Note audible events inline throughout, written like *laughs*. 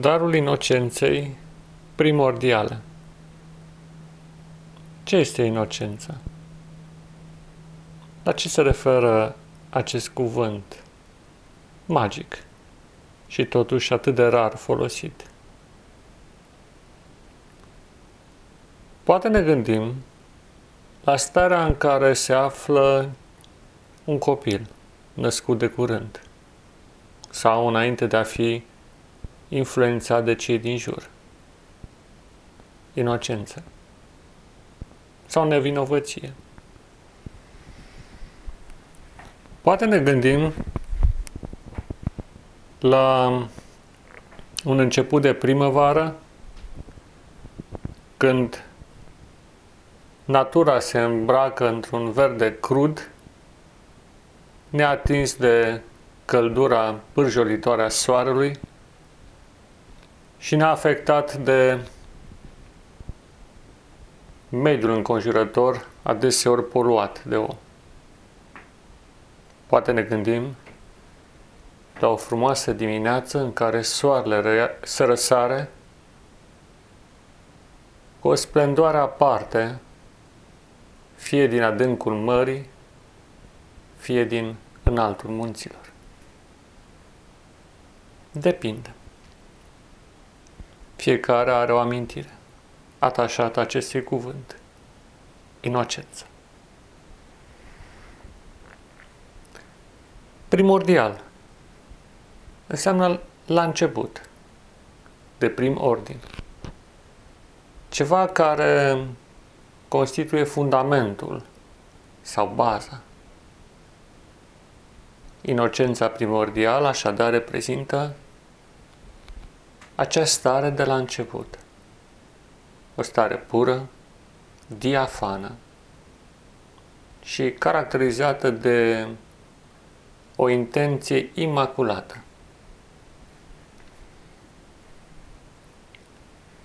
Darul inocenței primordiale. Ce este inocența? La ce se referă acest cuvânt magic și totuși atât de rar folosit? Poate ne gândim la starea în care se află un copil născut de curând sau înainte de a fi influențat de cei din jur. Inocență sau nevinovăție. Poate ne gândim la un început de primăvară, când natura se îmbracă într-un verde crud, neatins de căldura pârjolitoare a soarelui și neafectat de mediul înconjurător adeseori poluat de om. Poate ne gândim la o frumoasă dimineață în care soarele se răsare cu o splendoare aparte, fie din adâncul mării, fie din înaltul munților. Depinde. Fiecare are o amintire atașată acestui cuvânt. Inocență. Primordial înseamnă la început, de prim ordin. Ceva care constituie fundamentul sau baza. Inocența primordială așadar reprezintă acea stare de la început. O stare pură, diafană și caracterizată de o intenție imaculată.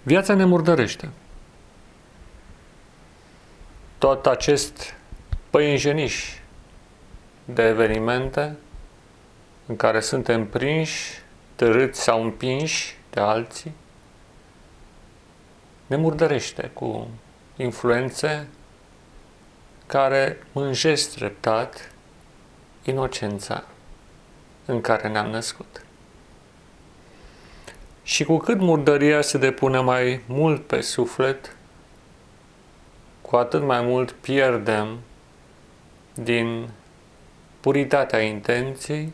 Viața ne murdărește. Tot acest păienjeniș de evenimente în care suntem prinși, târâți sau împinși de alții, ne murdărește cu influențe care mânjesc treptat inocența în care ne-am născut. Și cu cât murdăria se depune mai mult pe suflet, cu atât mai mult pierdem din puritatea intenției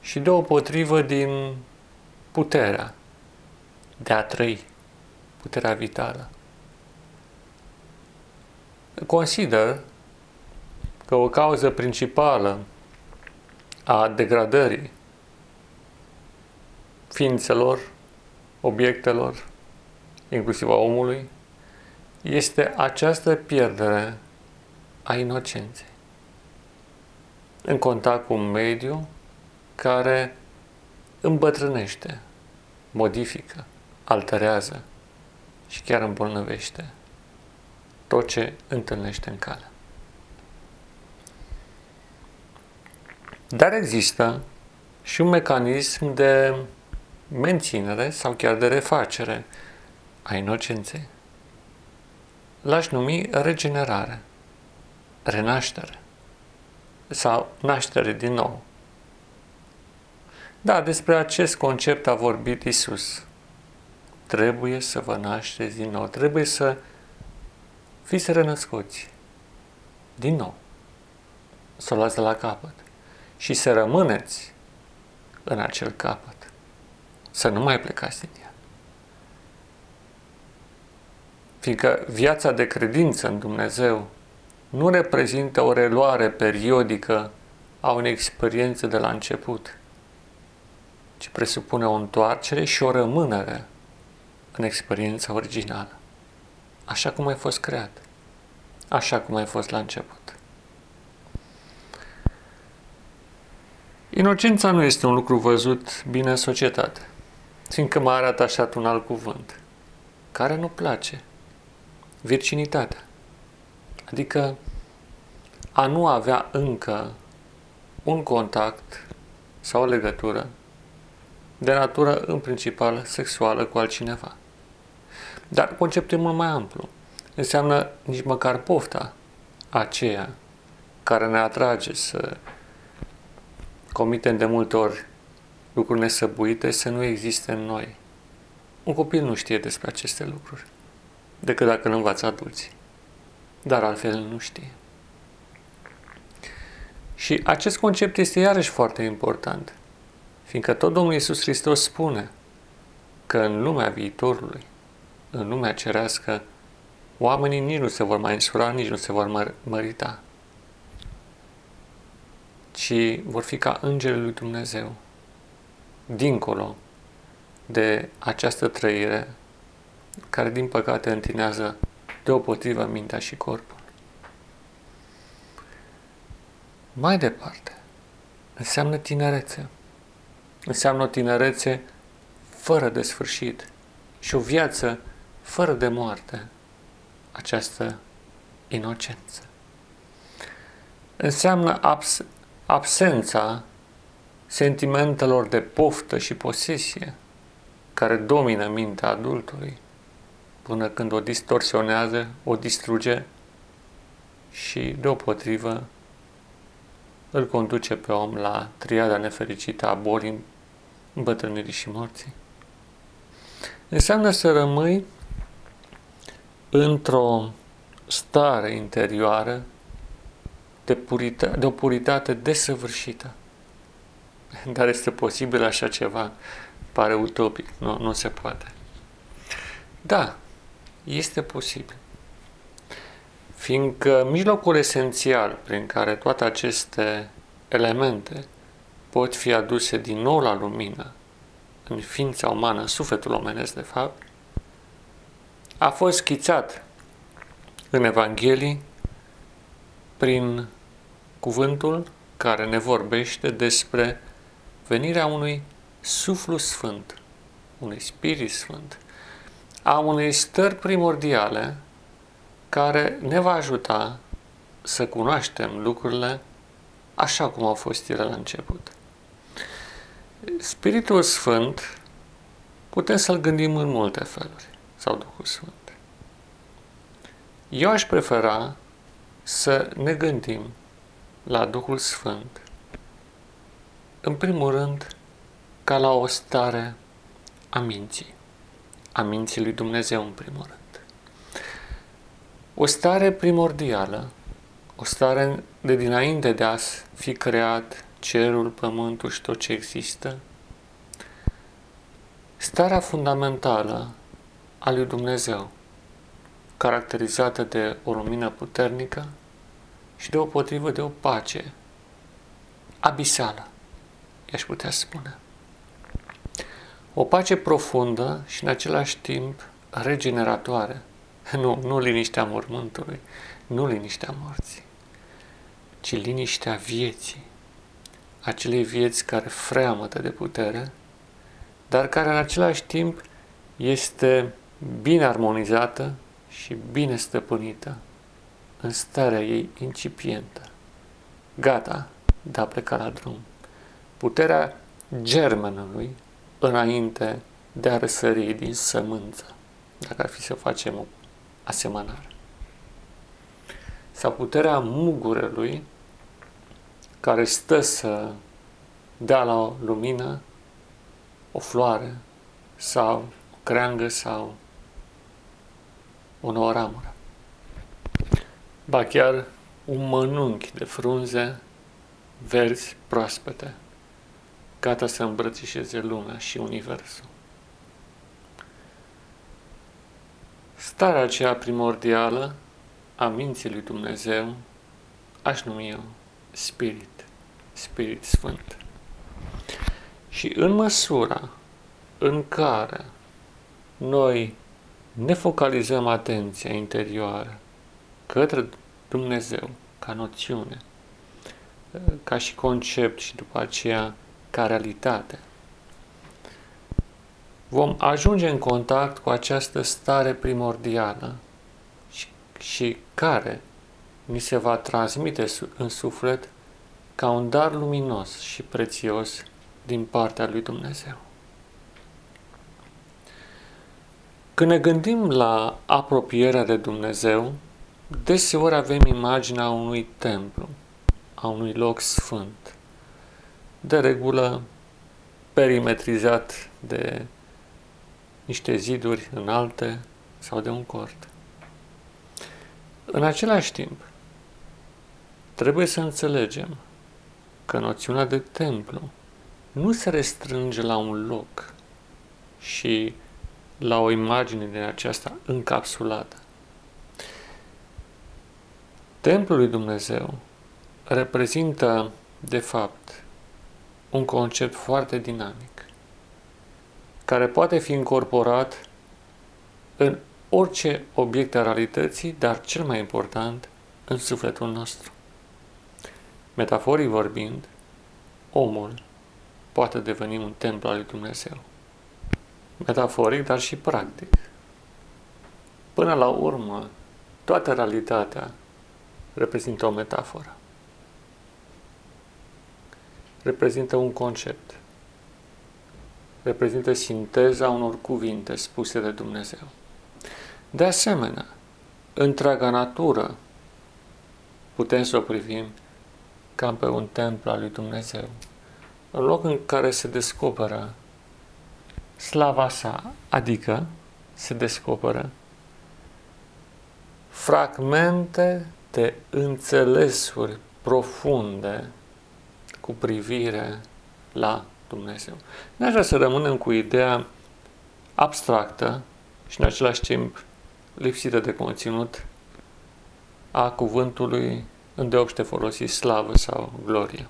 și deopotrivă din puterea de a trăi, puterea vitală. Consider că o cauză principală a degradării ființelor, obiectelor, inclusiv a omului, este această pierdere a inocenței în contact cu un mediu care îmbătrânește, modifică, alterează și chiar îmbolnăvește tot ce întâlnește în cale. Dar există și un mecanism de menținere sau chiar de refacere a inocenței. L-aș numi regenerare, renaștere sau naștere din nou. Da, despre acest concept a vorbit Isus. Trebuie să vă nașteți din nou, trebuie să fiți renăscuți. Din nou, să o luați de la capăt. Și să rămâneți în acel capăt, să nu mai plecați din ea. Fiindcă viața de credință în Dumnezeu nu reprezintă o reluare periodică a unei experiențe de la început, ci presupune o întoarcere și o rămânere în experiența originală, așa cum ai fost creat, așa cum ai fost la început. Inocența nu este un lucru văzut bine în societate, fiindcă m-a atașat un alt cuvânt, care nu place, virginitatea. Adică a nu avea încă un contact sau o legătură de natură în principal sexuală cu altcineva. Dar conceptul e mult mai amplu. Înseamnă nici măcar pofta aceea care ne atrage să comitem de multe ori lucruri nesăbuite să nu existe în noi. Un copil nu știe despre aceste lucruri, decât dacă îl învață adulții. Dar altfel nu știe. Și acest concept este iarăși foarte important, fiindcă tot Domnul Iisus Hristos spune că în lumea viitorului, în lumea cerească, oamenii nici nu se vor mai însura, nici nu se vor măr- mărita, ci vor fi ca îngerii lui Dumnezeu, dincolo de această trăire care, din păcate, întinează deopotrivă mintea și corpul. Mai departe, înseamnă tinerețe. Înseamnă o tinerețe fără de sfârșit și o viață fără de moarte. Această inocență. Înseamnă abs- absența sentimentelor de poftă și posesie care domină mintea adultului până când o distorsionează, o distruge și, deopotrivă, îl conduce pe om la triada nefericită a bolii, îmbătrânirii și morții. Înseamnă să rămâi într-o stare interioară de, purita- de o puritate desăvârșită. *laughs* Dar este posibil așa ceva? Pare utopic, nu, nu se poate. Da, este posibil. Fiindcă mijlocul esențial prin care toate aceste elemente pot fi aduse din nou la lumină, în ființa umană, în sufletul omenesc, de fapt, a fost schițat în Evanghelii prin cuvântul care ne vorbește despre venirea unui suflu sfânt, unui spirit sfânt, a unei stări primordiale care ne va ajuta să cunoaștem lucrurile așa cum au fost ele la început. Spiritul Sfânt putem să-l gândim în multe feluri, sau Duhul Sfânt. Eu aș prefera să ne gândim la Duhul Sfânt, în primul rând, ca la o stare a minții, a minții lui Dumnezeu în primul rând. O stare primordială, o stare de dinainte de a fi creat cerul, pământul și tot ce există, starea fundamentală a lui Dumnezeu, caracterizată de o lumină puternică și de o potrivă de o pace abisală, i-aș putea spune. O pace profundă și în același timp regeneratoare. Nu, nu liniștea mormântului, nu liniștea morții, ci liniștea vieții. Acelei vieți care freamătă de putere, dar care în același timp este bine armonizată și bine stăpânită în starea ei incipientă, gata de a pleca la drum. Puterea germenului înainte de a răsări din sămânță, dacă ar fi să facem o asemănare. Sau puterea mugurelui care stă să dea la lumină o floare sau o creangă sau o nouă ramură. Ba chiar un mănunchi de frunze verzi proaspete, gata să îmbrățișeze lumea și universul. Starea aceea primordială a minții lui Dumnezeu aș numi eu Spirit, Spirit Sfânt. Și în măsura în care noi ne focalizăm atenția interioară către Dumnezeu ca noțiune, ca și concept și după aceea ca realitate, vom ajunge în contact cu această stare primordială și, și care ni se va transmite în suflet ca un dar luminos și prețios din partea lui Dumnezeu. Când ne gândim la apropierea de Dumnezeu, deseori avem imaginea unui templu, a unui loc sfânt, de regulă perimetrizat de niște ziduri înalte sau de un cort. În același timp, trebuie să înțelegem că noțiunea de templu nu se restrânge la un loc și la o imagine din aceasta încapsulată. Templul lui Dumnezeu reprezintă, de fapt, un concept foarte dinamic, care poate fi incorporat în orice obiect al realității, dar cel mai important, în sufletul nostru. Metaforic vorbind, omul poate deveni un templu al lui Dumnezeu. Metaforic, dar și practic. Până la urmă, toată realitatea reprezintă o metaforă. Reprezintă un concept. Reprezintă sinteza unor cuvinte spuse de Dumnezeu. De asemenea, întreaga natură putem să o privim ca pe un templu al lui Dumnezeu, în loc în care se descoperă slava sa, adică se descoperă fragmente de înțelesuri profunde cu privire la Dumnezeu. Nu aș vrea să rămânem cu ideea abstractă și în același timp lipsită de conținut a cuvântului îndeopște folosi slavă sau glorie.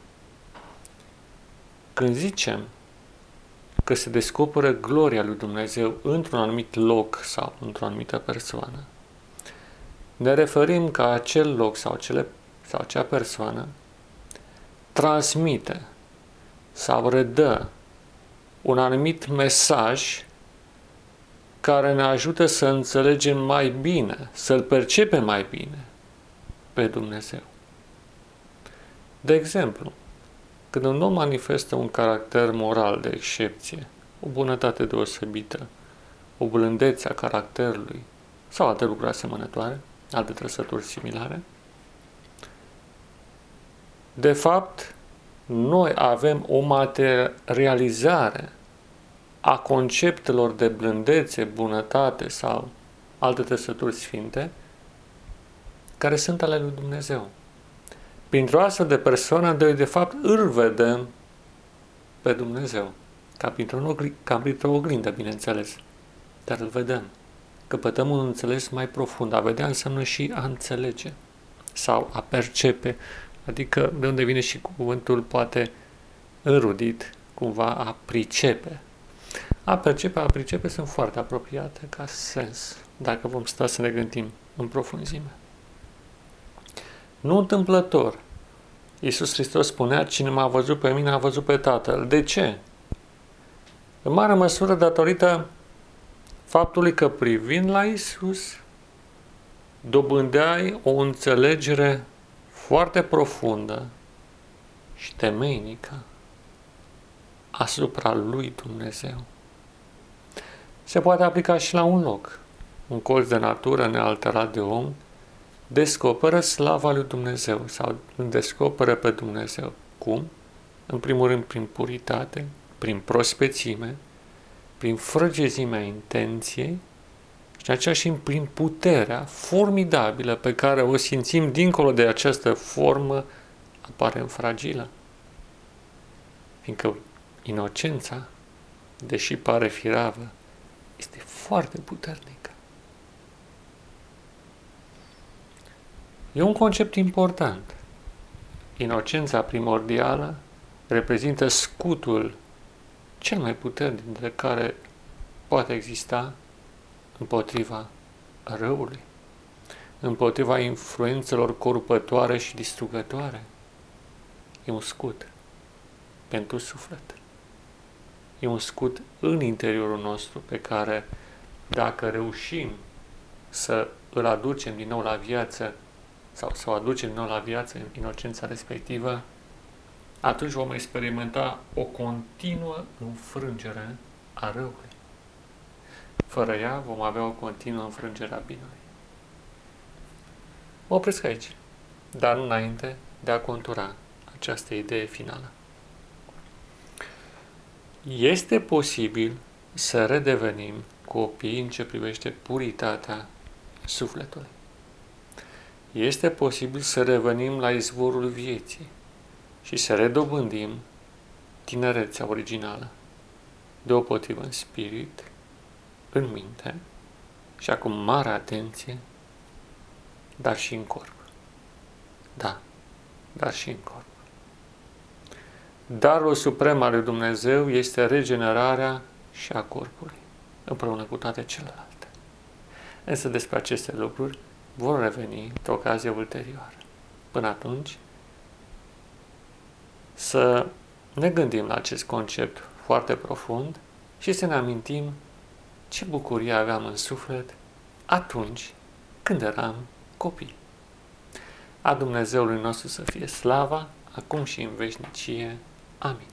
Când zicem că se descoperă gloria lui Dumnezeu într-un anumit loc sau într-o anumită persoană, ne referim că acel loc sau, cele, sau acea persoană transmite sau redă un anumit mesaj care ne ajută să înțelegem mai bine, să-L percepem mai bine pe Dumnezeu. De exemplu, când un om manifestă un caracter moral de excepție, o bunătate deosebită, o blândețe a caracterului sau alte lucruri asemănătoare, alte trăsături similare, de fapt, noi avem o materializare a conceptelor de blândețe, bunătate sau alte trăsături sfinte care sunt ale lui Dumnezeu. Printr-o astfel de persoană, noi de fapt îl vedem pe Dumnezeu, ca printr-o, ca printr-o oglindă, bineînțeles, dar îl vedem. Căpătăm un înțeles mai profund. A vedea înseamnă și a înțelege sau a percepe, adică de unde vine și cuvântul poate înrudit, cumva a pricepe. A percepe, a pricepe sunt foarte apropiate ca sens, dacă vom sta să ne gândim în profunzime. Nu întâmplător. Iisus Hristos spunea, cine m-a văzut pe mine a văzut pe Tatăl. De ce? În mare măsură datorită faptului că privind la Isus, dobândeai o înțelegere foarte profundă și temeinică asupra lui Dumnezeu. Se poate aplica și la un loc. Un colț de natură nealterat de om descoperă slava lui Dumnezeu sau îl descoperă pe Dumnezeu. Cum? În primul rând prin puritate, prin prospețime, prin frăgezimea intenției și în același timp prin puterea formidabilă pe care o simțim dincolo de această formă aparent fragilă. Fiindcă inocența, deși pare firavă, este foarte puternică. E un concept important. Inocența primordială reprezintă scutul cel mai puternic dintre care poate exista împotriva răului, împotriva influențelor corupătoare și distrugătoare. E un scut pentru suflet. E un scut în interiorul nostru pe care, dacă reușim să îl aducem din nou la viață sau să o aducem din nou la viață în inocența respectivă, atunci vom experimenta o continuă înfrângere a răului. Fără ea vom avea o continuă înfrângere a binului. Mă opresc aici, dar nu înainte de a contura această idee finală. Este posibil să redevenim copii în ce privește puritatea sufletului. Este posibil să revenim la izvorul vieții și să redobândim tinerețea originală, deopotrivă în spirit, în minte și acum mare atenție, dar și în corp. Da, dar și în corp. Darul suprem al lui Dumnezeu este regenerarea și a corpului, împreună cu toate celelalte. Însă despre aceste lucruri vor reveni într-o ocazie ulterioară. Până atunci, să ne gândim la acest concept foarte profund și să ne amintim ce bucurie aveam în suflet atunci când eram copii. A Dumnezeului nostru să fie slava, acum și în veșnicie. Amin.